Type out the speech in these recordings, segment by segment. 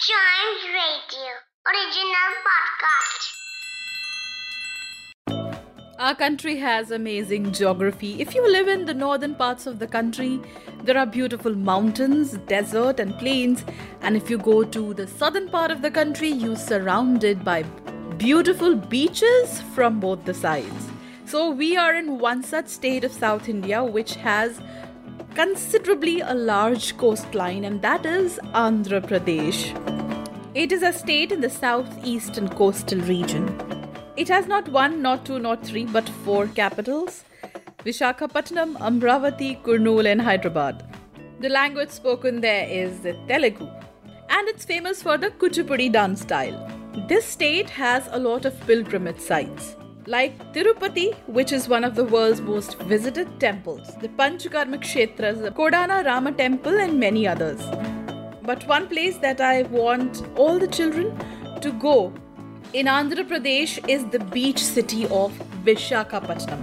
Chimes Radio original podcast. Our country has amazing geography. If you live in the northern parts of the country, there are beautiful mountains, desert, and plains. And if you go to the southern part of the country, you're surrounded by beautiful beaches from both the sides. So, we are in one such state of South India which has considerably a large coastline, and that is Andhra Pradesh. It is a state in the southeastern coastal region. It has not one, not two, not three, but four capitals Vishakhapatnam, Amravati, Kurnool, and Hyderabad. The language spoken there is the Telugu, and it's famous for the Kuchipudi dance style. This state has a lot of pilgrimage sites like Tirupati, which is one of the world's most visited temples, the Pancharama Kshetras, the Kodandarama Temple, and many others. But one place that I want all the children to go in Andhra Pradesh is the beach city of Vishakhapatnam.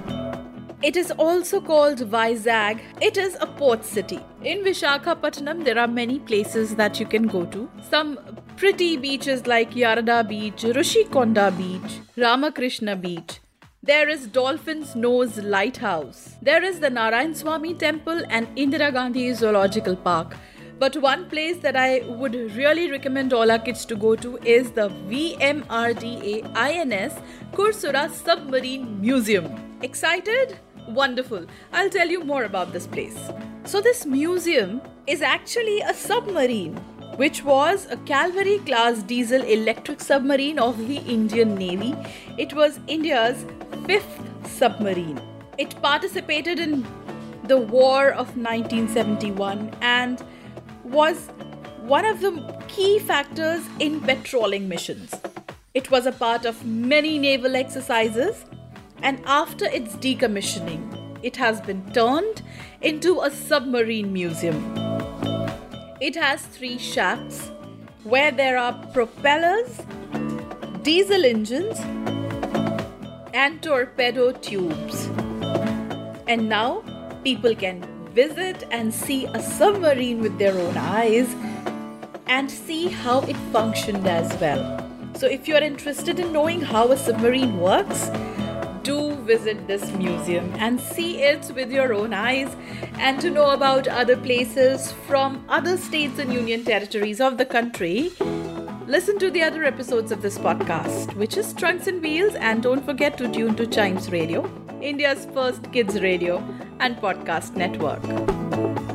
It is also called Vizag. It is a port city. In Vishakhapatnam, there are many places that you can go to. Some pretty beaches like Yarada Beach, Rushikonda Beach, Ramakrishna Beach. There is Dolphin's Nose Lighthouse. There is the Narayan Swami Temple and Indira Gandhi Zoological Park. But one place that I would really recommend all our kids to go to is the VMRDA INS Kursura Submarine Museum. Excited? Wonderful. I'll tell you more about this place. So, this museum is actually a submarine which was a Kalvari class diesel electric submarine of the Indian Navy. It was India's fifth submarine. It participated in the War of 1971 and was one of the key factors in patrolling missions. It was a part of many naval exercises, and after its decommissioning, it has been turned into a submarine museum. It has three shafts where there are propellers, diesel engines, and torpedo tubes. And now people can visit and see a submarine with their own eyes and see how it functioned as well. So, if you're interested in knowing how a submarine works, do visit this museum and see it with your own eyes and to know about other places from other states and union territories of the country listen to the other episodes of this podcast which is trunks and wheels and don't forget to tune to chimes radio india's first kids radio and podcast network